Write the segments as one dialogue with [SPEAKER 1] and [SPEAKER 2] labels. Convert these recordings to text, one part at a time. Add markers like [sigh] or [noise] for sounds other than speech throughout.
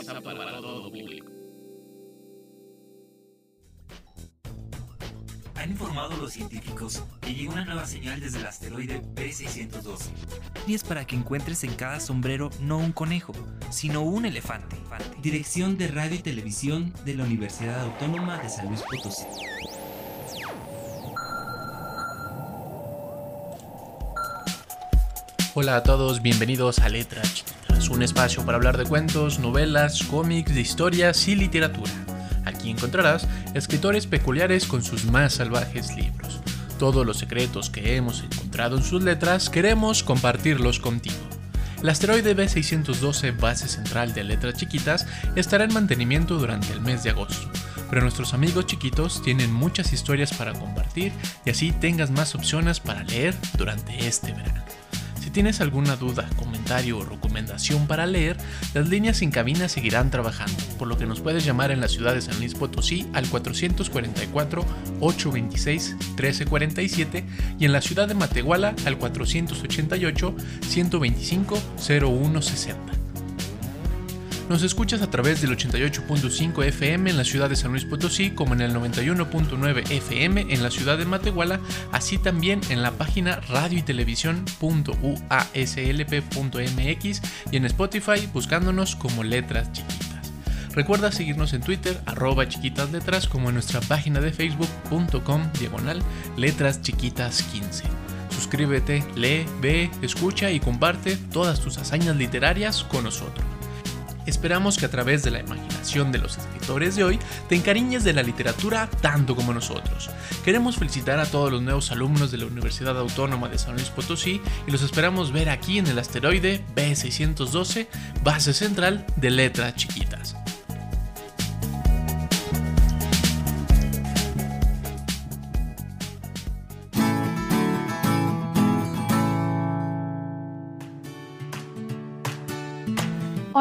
[SPEAKER 1] es apto para todo público.
[SPEAKER 2] Han informado los científicos que llegó una nueva señal desde el asteroide B612. Y es para que encuentres en cada sombrero no un conejo, sino un elefante. Dirección de Radio y Televisión de la Universidad Autónoma de San Luis Potosí.
[SPEAKER 1] Hola a todos, bienvenidos a Letras Un espacio para hablar de cuentos, novelas, cómics, de historias y literatura. Aquí encontrarás escritores peculiares con sus más salvajes libros. Todos los secretos que hemos encontrado en sus letras queremos compartirlos contigo. El asteroide B612, base central de letras chiquitas, estará en mantenimiento durante el mes de agosto, pero nuestros amigos chiquitos tienen muchas historias para compartir y así tengas más opciones para leer durante este verano tienes alguna duda, comentario o recomendación para leer, las líneas en cabina seguirán trabajando, por lo que nos puedes llamar en la ciudad de San Luis Potosí al 444-826-1347 y en la ciudad de Matehuala al 488-125-0160. Nos escuchas a través del 88.5 FM en la ciudad de San Luis Potosí, como en el 91.9 FM en la ciudad de Matehuala, así también en la página radio y televisión.uaslp.mx y en Spotify buscándonos como Letras Chiquitas. Recuerda seguirnos en Twitter, arroba chiquitas letras, como en nuestra página de facebook.com diagonal letras chiquitas 15. Suscríbete, lee, ve, escucha y comparte todas tus hazañas literarias con nosotros. Esperamos que a través de la imaginación de los escritores de hoy te encariñes de la literatura tanto como nosotros. Queremos felicitar a todos los nuevos alumnos de la Universidad Autónoma de San Luis Potosí y los esperamos ver aquí en el asteroide B612, base central de letras chiquitas.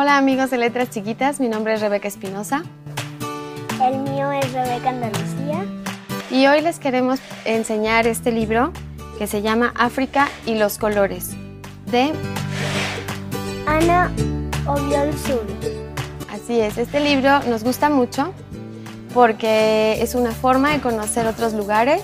[SPEAKER 3] Hola amigos de Letras Chiquitas, mi nombre es Rebeca Espinosa.
[SPEAKER 4] El mío es Rebeca Andalucía.
[SPEAKER 3] Y hoy les queremos enseñar este libro que se llama África y los colores, de
[SPEAKER 4] Ana Obiol Sur.
[SPEAKER 3] Así es, este libro nos gusta mucho porque es una forma de conocer otros lugares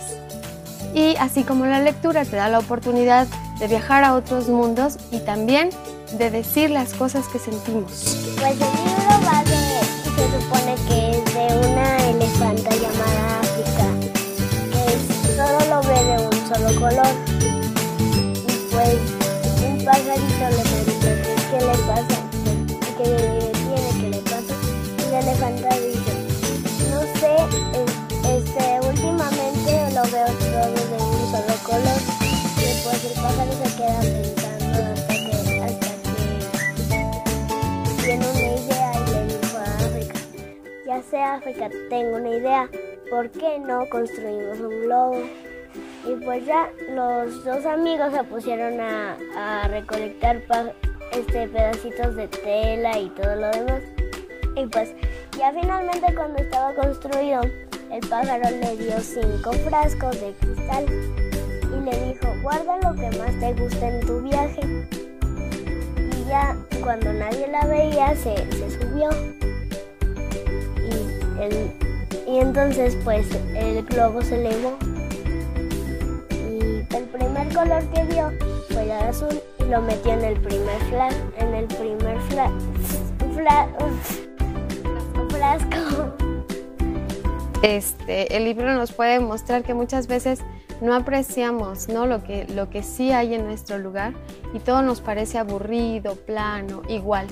[SPEAKER 3] y así como la lectura te da la oportunidad de viajar a otros mundos y también de decir las cosas que sentimos.
[SPEAKER 4] Pues el libro va de, se supone que es de una elefanta llamada África, que solo lo ve de un solo color. Y pues un pajarito le pregunta qué le pasa, le tiene que le pasa. Y la elefanta dice, no sé, este, sé África, tengo una idea, ¿por qué no construimos un globo? Y pues ya los dos amigos se pusieron a, recolectar este, pedacitos de tela y todo lo demás. Y pues ya finalmente cuando estaba construido, el pájaro le dio cinco frascos de cristal y le dijo, guarda lo que más te guste en tu viaje. Y ya cuando nadie la veía se, se subió. Y, entonces pues el globo se elevó. Y el primer color que vio fue el azul y lo metió en el primer flash, en el primer fla, fla- frasco.
[SPEAKER 3] Este, el libro nos puede mostrar que muchas veces no apreciamos ¿no? Lo, que, lo que sí hay en nuestro lugar y todo nos parece aburrido, plano, igual.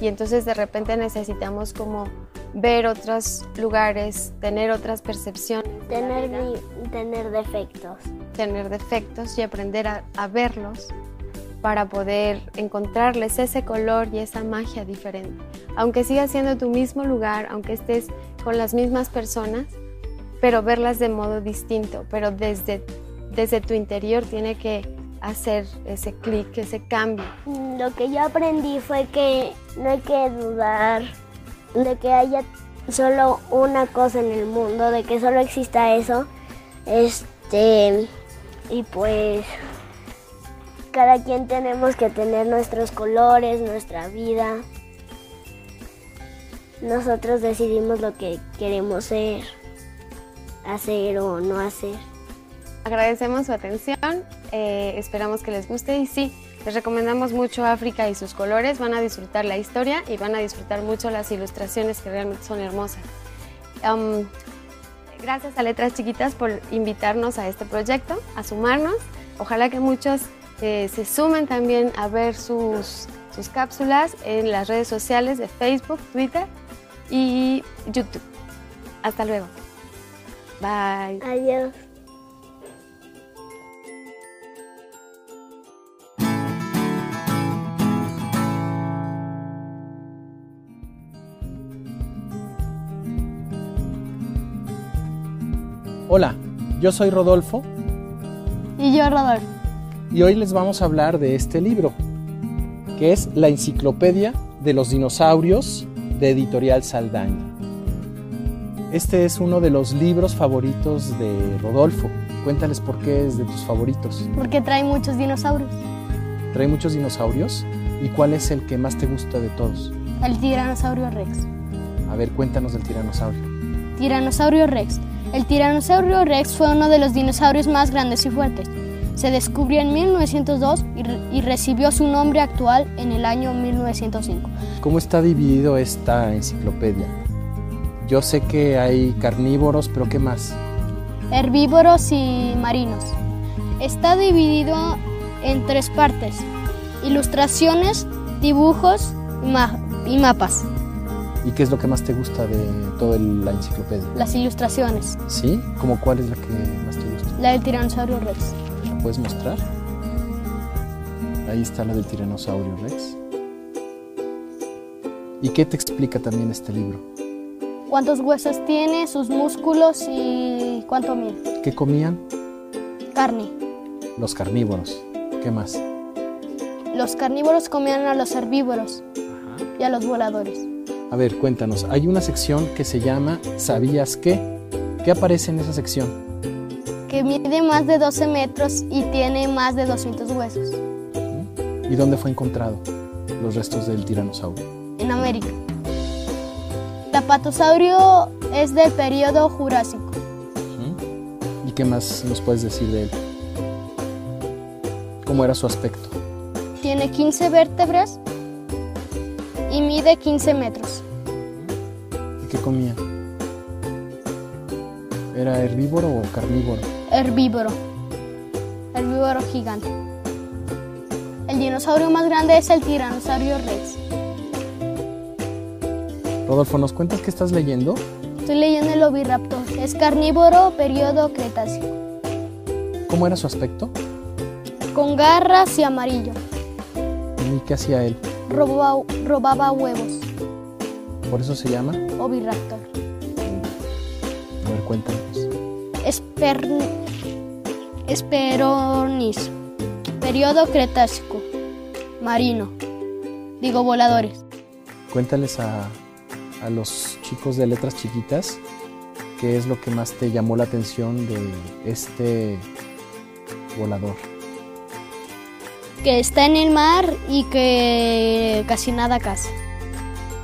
[SPEAKER 3] Y entonces de repente necesitamos como ver otros lugares, tener otras percepciones,
[SPEAKER 4] Tener, tener defectos.
[SPEAKER 3] tener defectos y aprender a, a verlos para poder encontrarles ese color y esa magia diferente. Aunque siga siendo tu mismo lugar, aunque estés con las mismas personas, pero verlas de modo distinto, pero desde, desde tu interior tiene que hacer ese clic, ese cambio.
[SPEAKER 4] Lo que yo aprendí fue que no hay que dudar de que haya solo una cosa en el mundo, de que solo exista eso. Este, y pues cada quien tenemos que tener nuestros colores, nuestra vida. nosotros decidimos lo que queremos ser, hacer o no hacer.
[SPEAKER 3] Agradecemos su atención, eh, esperamos que les guste y sí, les recomendamos mucho África y sus colores, van a disfrutar la historia y van a disfrutar mucho las ilustraciones que realmente son hermosas. Gracias a Letras Chiquitas por invitarnos a este proyecto, a sumarnos. Ojalá que muchos eh, se sumen también a ver sus, sus cápsulas en las redes sociales de Facebook, Twitter y YouTube. Hasta luego. Bye.
[SPEAKER 4] Adiós.
[SPEAKER 5] Hola, yo soy Rodolfo
[SPEAKER 3] Y yo, Rodolfo.
[SPEAKER 5] y hoy les vamos a hablar de este libro, que es La Enciclopedia de los Dinosaurios de Editorial Saldaña. Este es uno de los libros favoritos de Rodolfo. Cuéntales por qué es de tus favoritos.
[SPEAKER 6] Porque trae muchos dinosaurios.
[SPEAKER 5] Trae muchos dinosaurios. ¿Y cuál es el que más te gusta de todos?
[SPEAKER 6] El tiranosaurio rex.
[SPEAKER 5] A ver, cuéntanos del tiranosaurio.
[SPEAKER 6] Tiranosaurio rex. El tiranosaurio rex fue uno de los dinosaurios más grandes y fuertes. Se descubrió en 1902 y, re- y recibió su nombre actual en el año 1905.
[SPEAKER 5] ¿Cómo está dividido esta enciclopedia? Yo sé que hay carnívoros, pero ¿qué más?
[SPEAKER 6] Herbívoros y marinos. Está dividido en tres partes. Ilustraciones, dibujos y, ma- y mapas.
[SPEAKER 5] ¿Y qué es lo que más te gusta de toda la enciclopedia?
[SPEAKER 6] Las ilustraciones.
[SPEAKER 5] ¿Sí? ¿Cómo cuál es la que más te gusta?
[SPEAKER 6] La del tiranosaurio rex.
[SPEAKER 5] ¿La puedes mostrar? Ahí está la del tiranosaurio Rex. ¿Y qué te explica también este libro?
[SPEAKER 6] Cuántos huesos tiene, sus músculos y cuánto mide.
[SPEAKER 5] ¿Qué comían?
[SPEAKER 6] Carne.
[SPEAKER 5] Los carnívoros. ¿Qué más?
[SPEAKER 6] Los carnívoros comían a los herbívoros y a los voladores.
[SPEAKER 5] A ver, cuéntanos. Hay una sección que se llama ¿Sabías qué? ¿Qué aparece en esa sección?
[SPEAKER 6] Que mide más de 12 metros y tiene más de 200 huesos.
[SPEAKER 5] ¿Y dónde fue encontrado los restos del tiranosaurio?
[SPEAKER 6] En América. El apatosaurio es del periodo Jurásico.
[SPEAKER 5] ¿Y qué más nos puedes decir de él? ¿Cómo era su aspecto?
[SPEAKER 6] Tiene 15 vértebras y mide 15 metros.
[SPEAKER 5] ¿Y qué comía? ¿Era herbívoro o carnívoro?
[SPEAKER 6] Herbívoro. Herbívoro gigante. El dinosaurio más grande es el tiranosaurio rex.
[SPEAKER 5] Rodolfo, ¿nos cuentas qué estás leyendo?
[SPEAKER 6] Estoy leyendo el oviraptor. Es carnívoro periodo Cretácico.
[SPEAKER 5] ¿Cómo era su aspecto?
[SPEAKER 6] Con garras y amarillo.
[SPEAKER 5] ¿Y qué hacía él?
[SPEAKER 6] Robaba, robaba huevos.
[SPEAKER 5] ¿Por eso se llama?
[SPEAKER 6] Oviraptor.
[SPEAKER 5] A ver, cuéntanos.
[SPEAKER 6] Esper... Esperonis. Periodo Cretácico. Marino. Digo voladores.
[SPEAKER 5] Cuéntales a, a los chicos de letras chiquitas qué es lo que más te llamó la atención de este volador.
[SPEAKER 6] Que está en el mar y que casi nada caza.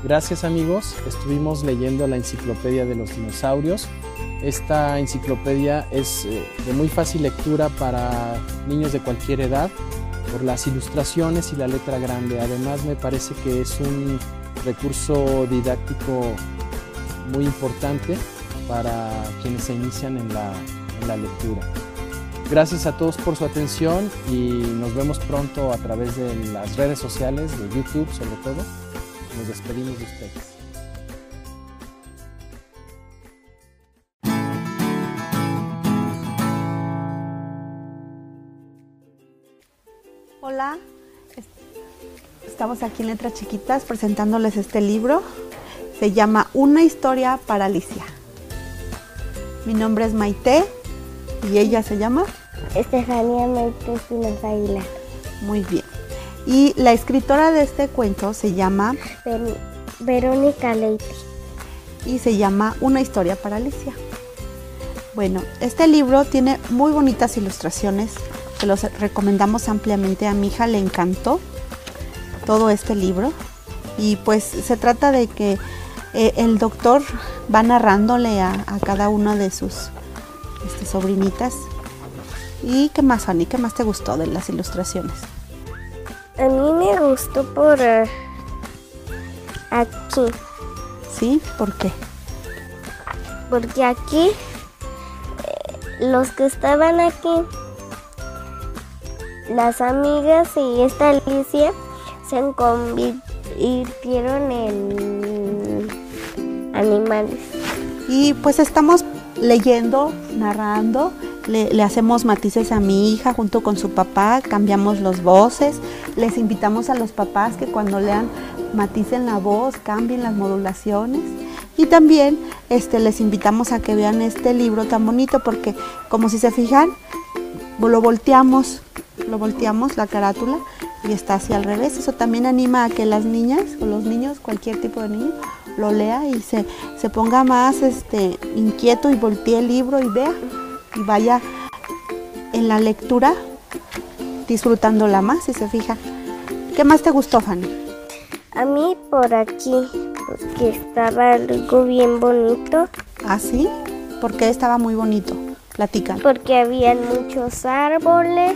[SPEAKER 5] Gracias amigos, estuvimos leyendo la enciclopedia de los dinosaurios. Esta enciclopedia es eh, de muy fácil lectura para niños de cualquier edad por las ilustraciones y la letra grande. Además me parece que es un recurso didáctico muy importante para quienes se inician en la, en la lectura. Gracias a todos por su atención y nos vemos pronto a través de las redes sociales, de YouTube sobre todo. Nos despedimos de ustedes.
[SPEAKER 7] Hola, es- estamos aquí en Letras Chiquitas presentándoles este libro. Se llama Una historia para Alicia. Mi nombre es Maite y ella se llama
[SPEAKER 4] Estefanía Espinosa Aguilar.
[SPEAKER 7] Muy bien. Y la escritora de este cuento se llama
[SPEAKER 4] Ver- Verónica Leite.
[SPEAKER 7] y se llama Una historia para Alicia. Bueno, este libro tiene muy bonitas ilustraciones, se los recomendamos ampliamente. A mi hija le encantó todo este libro y pues se trata de que eh, el doctor va narrándole a, a cada una de sus este, sobrinitas. ¿Y qué más, Fanny? ¿Qué más te gustó de las ilustraciones?
[SPEAKER 4] A mí me gustó por eh, aquí,
[SPEAKER 7] ¿Sí? ¿Por qué?
[SPEAKER 4] porque aquí eh, los que estaban aquí, las amigas y esta Alicia se convirtieron en animales.
[SPEAKER 7] Y pues estamos leyendo, narrando, le, hacemos matices a mi hija junto con su papá, cambiamos las voces, les invitamos a los papás que cuando lean maticen la voz, cambien las modulaciones. Y también este, les invitamos a que vean este libro tan bonito porque como si se fijan, lo volteamos, lo volteamos la carátula y está así al revés. Eso también anima a que las niñas o los niños, cualquier tipo de niño, lo lea y se, se ponga más este, inquieto y voltee el libro y vea y vaya en la lectura disfrutándola más, si se fija. ¿Qué más te gustó, Fanny?
[SPEAKER 4] A mí por aquí, porque estaba algo bien bonito,
[SPEAKER 7] ¿Ah, sí? Porque estaba muy bonito. Platican.
[SPEAKER 4] porque habían muchos árboles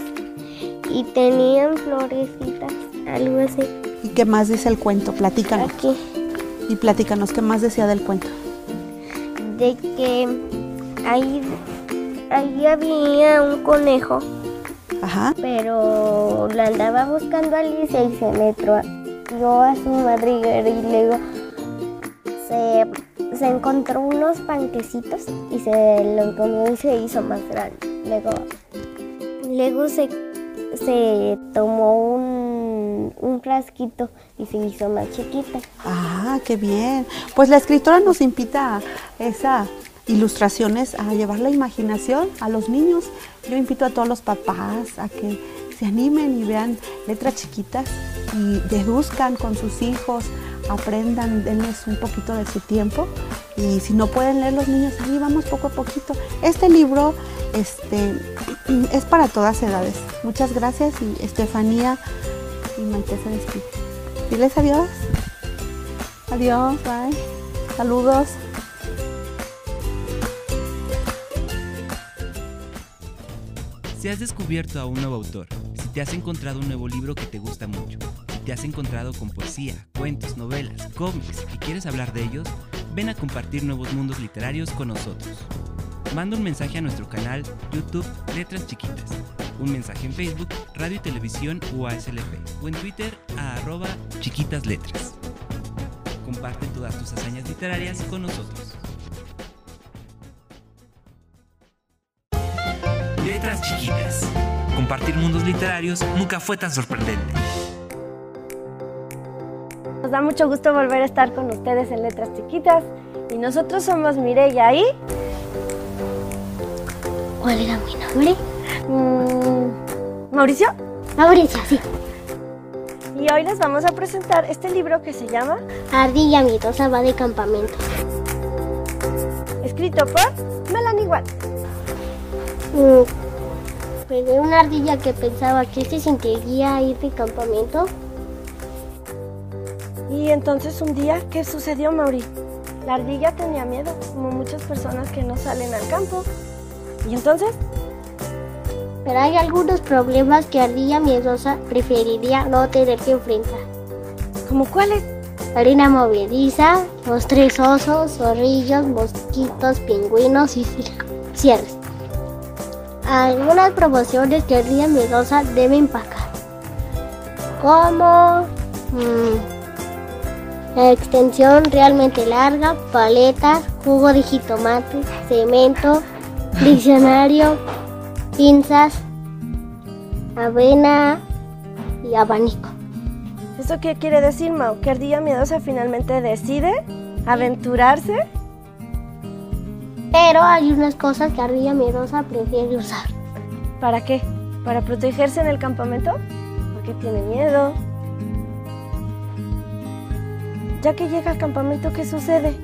[SPEAKER 4] y tenían florecitas, algo así.
[SPEAKER 7] ¿Y qué más dice el cuento? Platícanos.
[SPEAKER 4] Aquí,
[SPEAKER 7] Y platícanos, ¿qué más decía del cuento?
[SPEAKER 4] de que ahí, ahí había un conejo,
[SPEAKER 7] Ajá.
[SPEAKER 4] pero lo andaba buscando Alicia y se metió a su madriguera y luego se, se encontró unos panquecitos y se lo comió y se hizo más grande. Luego, luego se, se tomó un, un frasquito y se hizo más chiquita.
[SPEAKER 7] Ah, qué bien. Pues la escritora nos invita a esas ilustraciones a llevar la imaginación a los niños. Yo invito a todos los papás a que se animen y vean letras chiquitas y deduzcan con sus hijos, aprendan, denles un poquito de su tiempo. Y si no pueden leer los niños, ahí vamos poco a poquito. Este libro este, es para todas edades. Muchas gracias y Estefanía y Maite se despide. Diles adiós. Adiós, bye. Saludos.
[SPEAKER 2] Si has descubierto a un nuevo autor, si te has encontrado un nuevo libro que te gusta mucho, si te has encontrado con poesía, cuentos, novelas, cómics y quieres hablar de ellos, ven a compartir nuevos mundos literarios con nosotros. Manda un mensaje a nuestro canal YouTube Letras Chiquitas, un mensaje en Facebook, Radio y Televisión UASLP o en Twitter a arroba chiquitas letras. Comparte todas tus hazañas literarias con nosotros. Letras chiquitas. Compartir mundos literarios nunca fue tan sorprendente.
[SPEAKER 4] Nos da mucho gusto volver a estar con ustedes en Letras Chiquitas. Y nosotros somos Mireya y
[SPEAKER 8] ¿Cuál era mi nombre?
[SPEAKER 4] mm, Mauricio.
[SPEAKER 8] Mauricio, sí.
[SPEAKER 4] Y hoy les vamos a presentar este libro que se llama
[SPEAKER 8] Ardilla miedosa va de campamento.
[SPEAKER 4] Escrito por Melanie Watt.
[SPEAKER 8] Mm, De una ardilla que pensaba que se sentiría ir de campamento.
[SPEAKER 4] Y entonces un día, ¿qué sucedió, Mauri? La ardilla tenía miedo, como muchas personas que no salen al campo. ¿Y entonces?
[SPEAKER 8] Pero hay algunos problemas que Ardilla miedosa preferiría no tener que enfrentar.
[SPEAKER 4] ¿Como cuáles?
[SPEAKER 8] Harina movediza, los tres osos, zorrillos, mosquitos, pingüinos y cierres. Algunas promociones que Ardilla miedosa debe empacar. Como mm, extensión realmente larga, paletas, jugo de jitomate, cemento, diccionario, pinzas, avena y abanico.
[SPEAKER 4] ¿Eso qué quiere decir, Mau? ¿Que Ardilla Miedosa finalmente decide aventurarse?
[SPEAKER 8] Pero hay unas cosas que Ardilla Miedosa prefiere usar.
[SPEAKER 4] ¿Para qué? ¿Para protegerse en el campamento? Porque tiene miedo. Ya que llega al campamento, ¿qué sucede?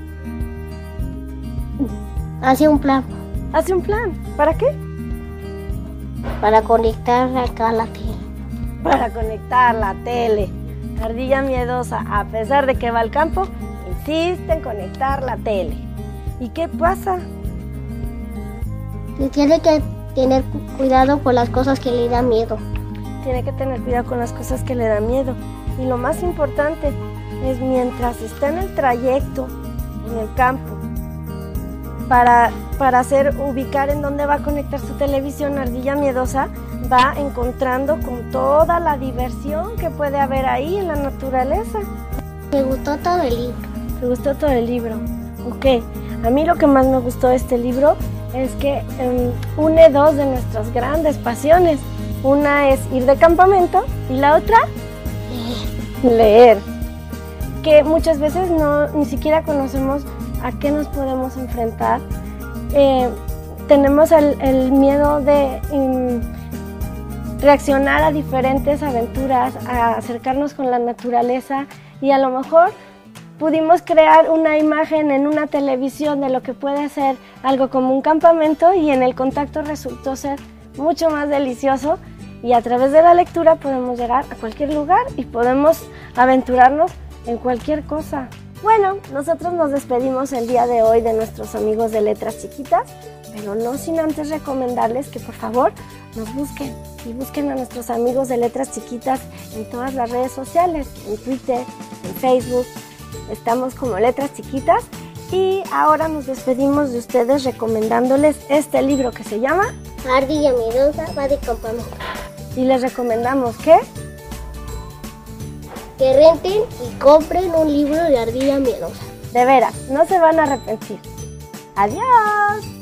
[SPEAKER 8] Hace un plan
[SPEAKER 4] Hace un plan. ¿Para qué?
[SPEAKER 8] para conectar acá a la tele.
[SPEAKER 4] Para conectar la tele. Ardilla miedosa, a pesar de que va al campo,
[SPEAKER 9] insiste en conectar la tele. ¿Y qué pasa?
[SPEAKER 10] Que tiene que tener cuidado con las cosas que le dan miedo.
[SPEAKER 9] Tiene que tener cuidado con las cosas que le dan miedo. Y lo más importante es mientras está en el trayecto, en el campo, para, para hacer ubicar en dónde va a conectar su televisión, Ardilla Miedosa va encontrando con toda la diversión que puede haber ahí en la naturaleza.
[SPEAKER 10] Me gustó todo el libro.
[SPEAKER 9] ¿Te gustó todo el libro? Ok, a mí lo que más me gustó de este libro es que em, une dos de nuestras grandes pasiones. Una es ir de campamento y la otra leer. Que muchas veces no, ni siquiera conocemos a qué nos podemos enfrentar. Eh, tenemos el, miedo de reaccionar a diferentes aventuras, a acercarnos con la naturaleza y a lo mejor pudimos crear una imagen en una televisión de lo que puede ser algo como un campamento y en el contacto resultó ser mucho más delicioso y a través de la lectura podemos llegar a cualquier lugar y podemos aventurarnos en cualquier cosa. Bueno, nosotros nos despedimos el día de hoy de nuestros amigos de Letras Chiquitas, pero no sin antes recomendarles que por favor nos busquen y busquen a nuestros amigos de Letras Chiquitas en todas las redes sociales, en Twitter, en Facebook. Estamos como Letras Chiquitas y ahora nos despedimos de ustedes recomendándoles este libro que se llama
[SPEAKER 10] Ardilla Miedosa va de campamento.
[SPEAKER 9] Y les recomendamos que
[SPEAKER 10] que renten y compren un libro de Ardilla Miedosa.
[SPEAKER 9] De veras, no se van a arrepentir. Adiós.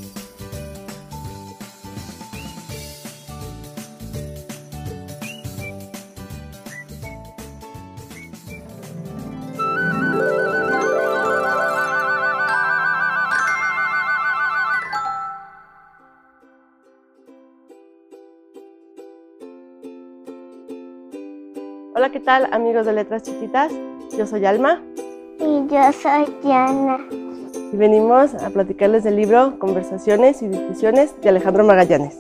[SPEAKER 11] Hola, ¿qué tal amigos de Letras Chiquitas? Yo soy Alma.
[SPEAKER 4] Y yo soy Diana.
[SPEAKER 11] Y venimos a platicarles del libro Conversaciones y Discusiones de Alejandro Magallanes.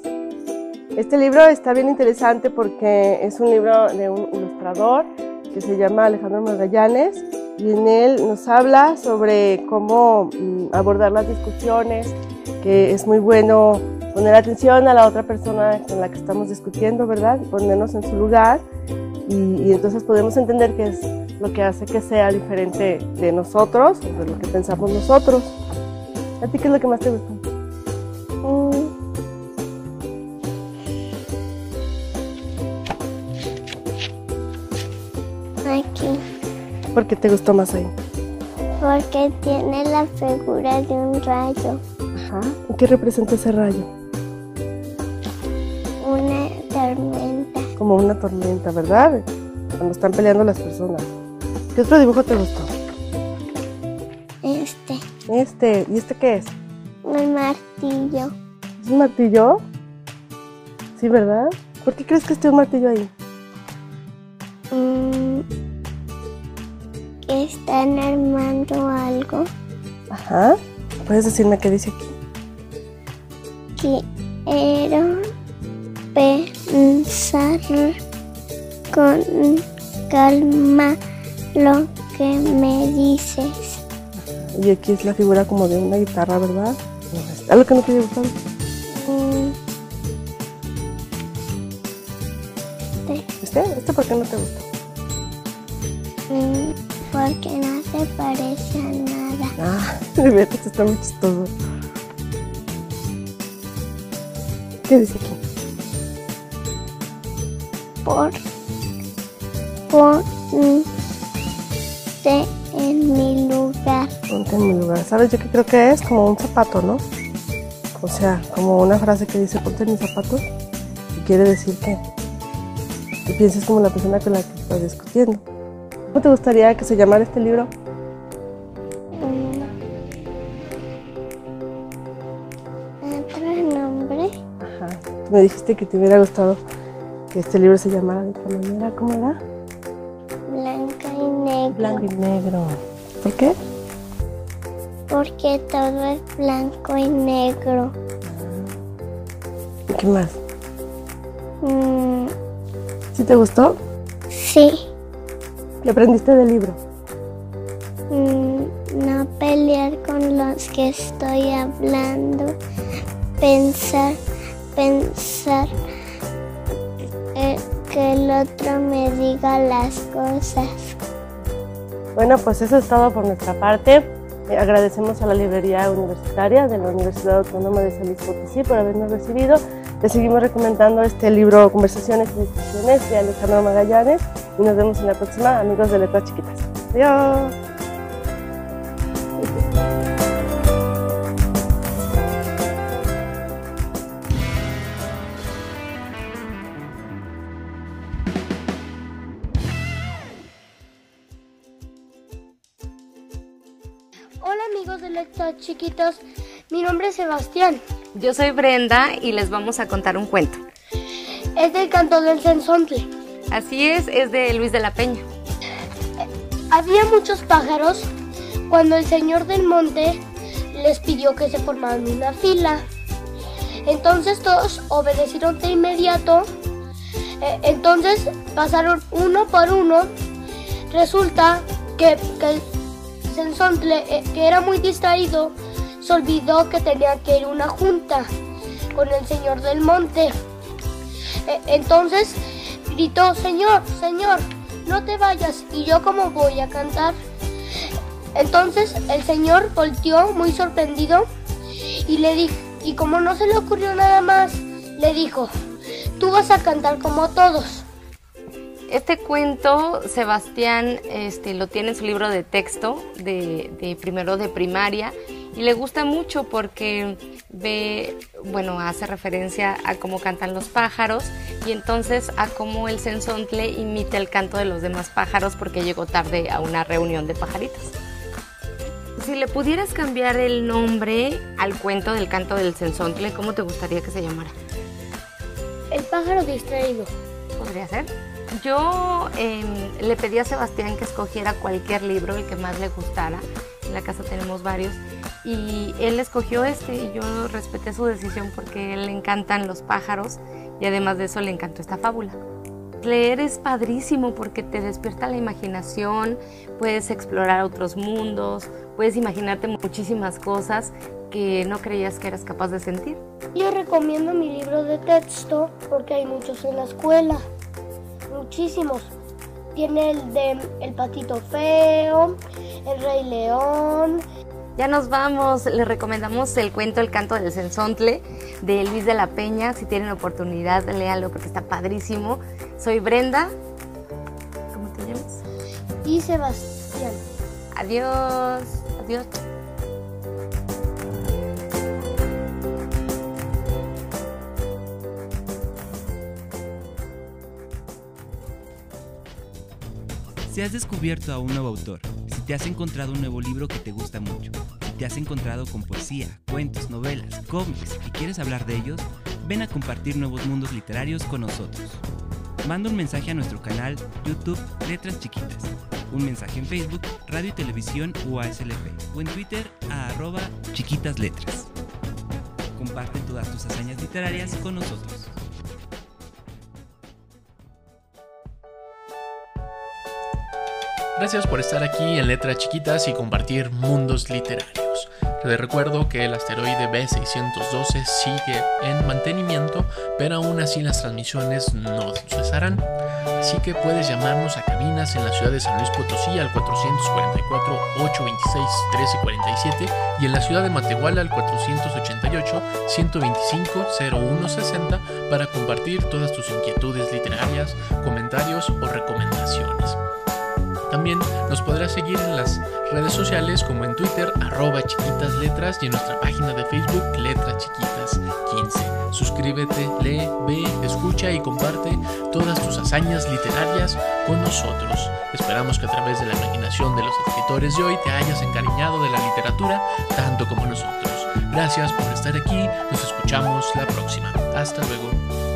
[SPEAKER 11] Este libro está bien interesante porque es un libro de un ilustrador que se llama Alejandro Magallanes y en él nos habla sobre cómo mm, abordar las discusiones, que es muy bueno poner atención a la otra persona con la que estamos discutiendo, ¿verdad? Ponernos en su lugar y, entonces podemos entender qué es lo que hace que sea diferente de nosotros, de lo que pensamos nosotros. ¿A ti qué es lo que más te gusta?
[SPEAKER 4] Mm. Aquí.
[SPEAKER 11] ¿Por qué te gustó más ahí?
[SPEAKER 4] Porque tiene la figura de un rayo.
[SPEAKER 11] Ajá. ¿Y qué representa ese rayo? Como una tormenta, ¿verdad? Cuando están peleando las personas. ¿Qué otro dibujo te gustó?
[SPEAKER 4] Este.
[SPEAKER 11] Este. ¿Y este qué es?
[SPEAKER 4] Un martillo.
[SPEAKER 11] ¿Es un martillo? Sí, ¿verdad? ¿Por qué crees que esté un martillo ahí?
[SPEAKER 4] Mm, están armando algo.
[SPEAKER 11] Ajá. ¿Puedes decirme qué dice aquí?
[SPEAKER 4] Quiero pensar con calma lo que me dices.
[SPEAKER 11] Y aquí es la figura como de una guitarra, ¿verdad? ¿Algo que no te gustó? Mm. ¿Este? ¿Este por qué no te gustó?
[SPEAKER 4] Mm, porque no se parece a nada.
[SPEAKER 11] Ah, [laughs] de verdad está muy chistoso. ¿Qué dice aquí?
[SPEAKER 4] Por ponte en mi lugar.
[SPEAKER 11] Ponte en mi lugar. ¿Sabes yo qué creo que es? Como un zapato, ¿no? O sea, como una frase que dice ponte en mis zapatos y quiere decir que, que pienses como la persona con la que estás discutiendo. ¿Cómo te gustaría que se llamara este libro?
[SPEAKER 4] ¿Otro nombre?
[SPEAKER 11] Ajá. me dijiste que te hubiera gustado que este libro se llamara de manera. ¿Cómo era?
[SPEAKER 4] Blanca y negro.
[SPEAKER 11] Blanco y negro. ¿Por qué?
[SPEAKER 4] Porque todo es blanco y negro.
[SPEAKER 11] ¿Y qué más?
[SPEAKER 4] Mm.
[SPEAKER 11] ¿Sí te gustó?
[SPEAKER 4] Sí.
[SPEAKER 11] ¿Qué aprendiste del libro?
[SPEAKER 4] Mm,
[SPEAKER 10] pelear con los que estoy hablando, pensar, pensar el otro me diga las cosas.
[SPEAKER 11] Bueno, pues eso es todo por nuestra parte. Eh, agradecemos a la librería universitaria de la Universidad Autónoma de San Luis Potosí por habernos recibido. Les seguimos recomendando este libro Conversaciones y Discusiones de Alejandro Magallanes y nos vemos en la próxima, amigos de Letras Chiquitas. Adiós.
[SPEAKER 10] Mi nombre es Sebastián.
[SPEAKER 12] Yo soy Brenda y les vamos a contar un cuento.
[SPEAKER 10] Es del canto del Censontle.
[SPEAKER 12] Así es, es de Luis de la Peña.
[SPEAKER 10] Había muchos pájaros cuando el señor del monte les pidió que se formaran una fila. Entonces todos obedecieron de inmediato. Eh, Entonces pasaron uno por uno. Resulta que, que el Censontle, eh, que era muy distraído, olvidó que tenía que ir a una junta con el señor del monte. Eh, Entonces gritó, Señor, Señor, no te vayas. Y yo como voy a cantar. Entonces el señor volteó muy sorprendido y le dijo, y como no se le ocurrió nada más, le dijo, tú vas a cantar como todos.
[SPEAKER 12] Este cuento, Sebastián este, lo tiene en su libro de texto de primero de primaria y le gusta mucho porque ve, bueno, hace referencia a cómo cantan los pájaros y entonces a cómo el censontle imita el canto de los demás pájaros porque llegó tarde a una reunión de pajaritos. Si le pudieras cambiar el nombre al cuento del canto del censontle, ¿cómo te gustaría que se llamara?
[SPEAKER 10] El pájaro distraído.
[SPEAKER 12] ¿Podría ser? Yo eh, le pedí a Sebastián que escogiera cualquier libro, el que más le gustara. En la casa tenemos varios. Y él escogió este y yo respeté su decisión porque le encantan los pájaros y además de eso le encantó esta fábula. Leer es padrísimo porque te despierta la imaginación, puedes explorar otros mundos, puedes imaginarte muchísimas cosas que no creías que eras capaz de sentir.
[SPEAKER 10] Yo recomiendo mi libro de texto porque hay muchos en la escuela. Muchísimos. Tiene el de El Patito Feo, El Rey León.
[SPEAKER 12] Ya nos vamos, les recomendamos el cuento El canto del censontle de Luis de la Peña. Si tienen oportunidad, léanlo porque está padrísimo. Soy Brenda. ¿Cómo te llamas?
[SPEAKER 10] Y Sebastián.
[SPEAKER 12] Adiós. Adiós.
[SPEAKER 2] Si has descubierto a un nuevo autor, te has encontrado un nuevo libro que te gusta mucho, si te has encontrado con poesía, cuentos, novelas, cómics y quieres hablar de ellos, ven a compartir nuevos mundos literarios con nosotros. Manda un mensaje a nuestro canal YouTube Letras Chiquitas, un mensaje en Facebook, Radio y Televisión UASLP o en Twitter a arroba chiquitas letras. Comparte todas tus hazañas literarias con nosotros.
[SPEAKER 1] Gracias por estar aquí en Letras Chiquitas y compartir mundos literarios. Les recuerdo que el asteroide B612 sigue en mantenimiento, pero aún así las transmisiones no cesarán. Así que puedes llamarnos a cabinas en la ciudad de San Luis Potosí al 444-826-1347 y en la ciudad de Matehuala al 488-125-0160 para compartir todas tus inquietudes literarias, comentarios o recomendaciones. También nos podrás seguir en las redes sociales como en Twitter, arroba chiquitas y en nuestra página de Facebook, Letras Chiquitas 15. Suscríbete, lee, ve, escucha y comparte todas tus hazañas literarias con nosotros. Esperamos que a través de la imaginación de los escritores de hoy te hayas encariñado de la literatura tanto como nosotros. Gracias por estar aquí, nos escuchamos la próxima. Hasta luego.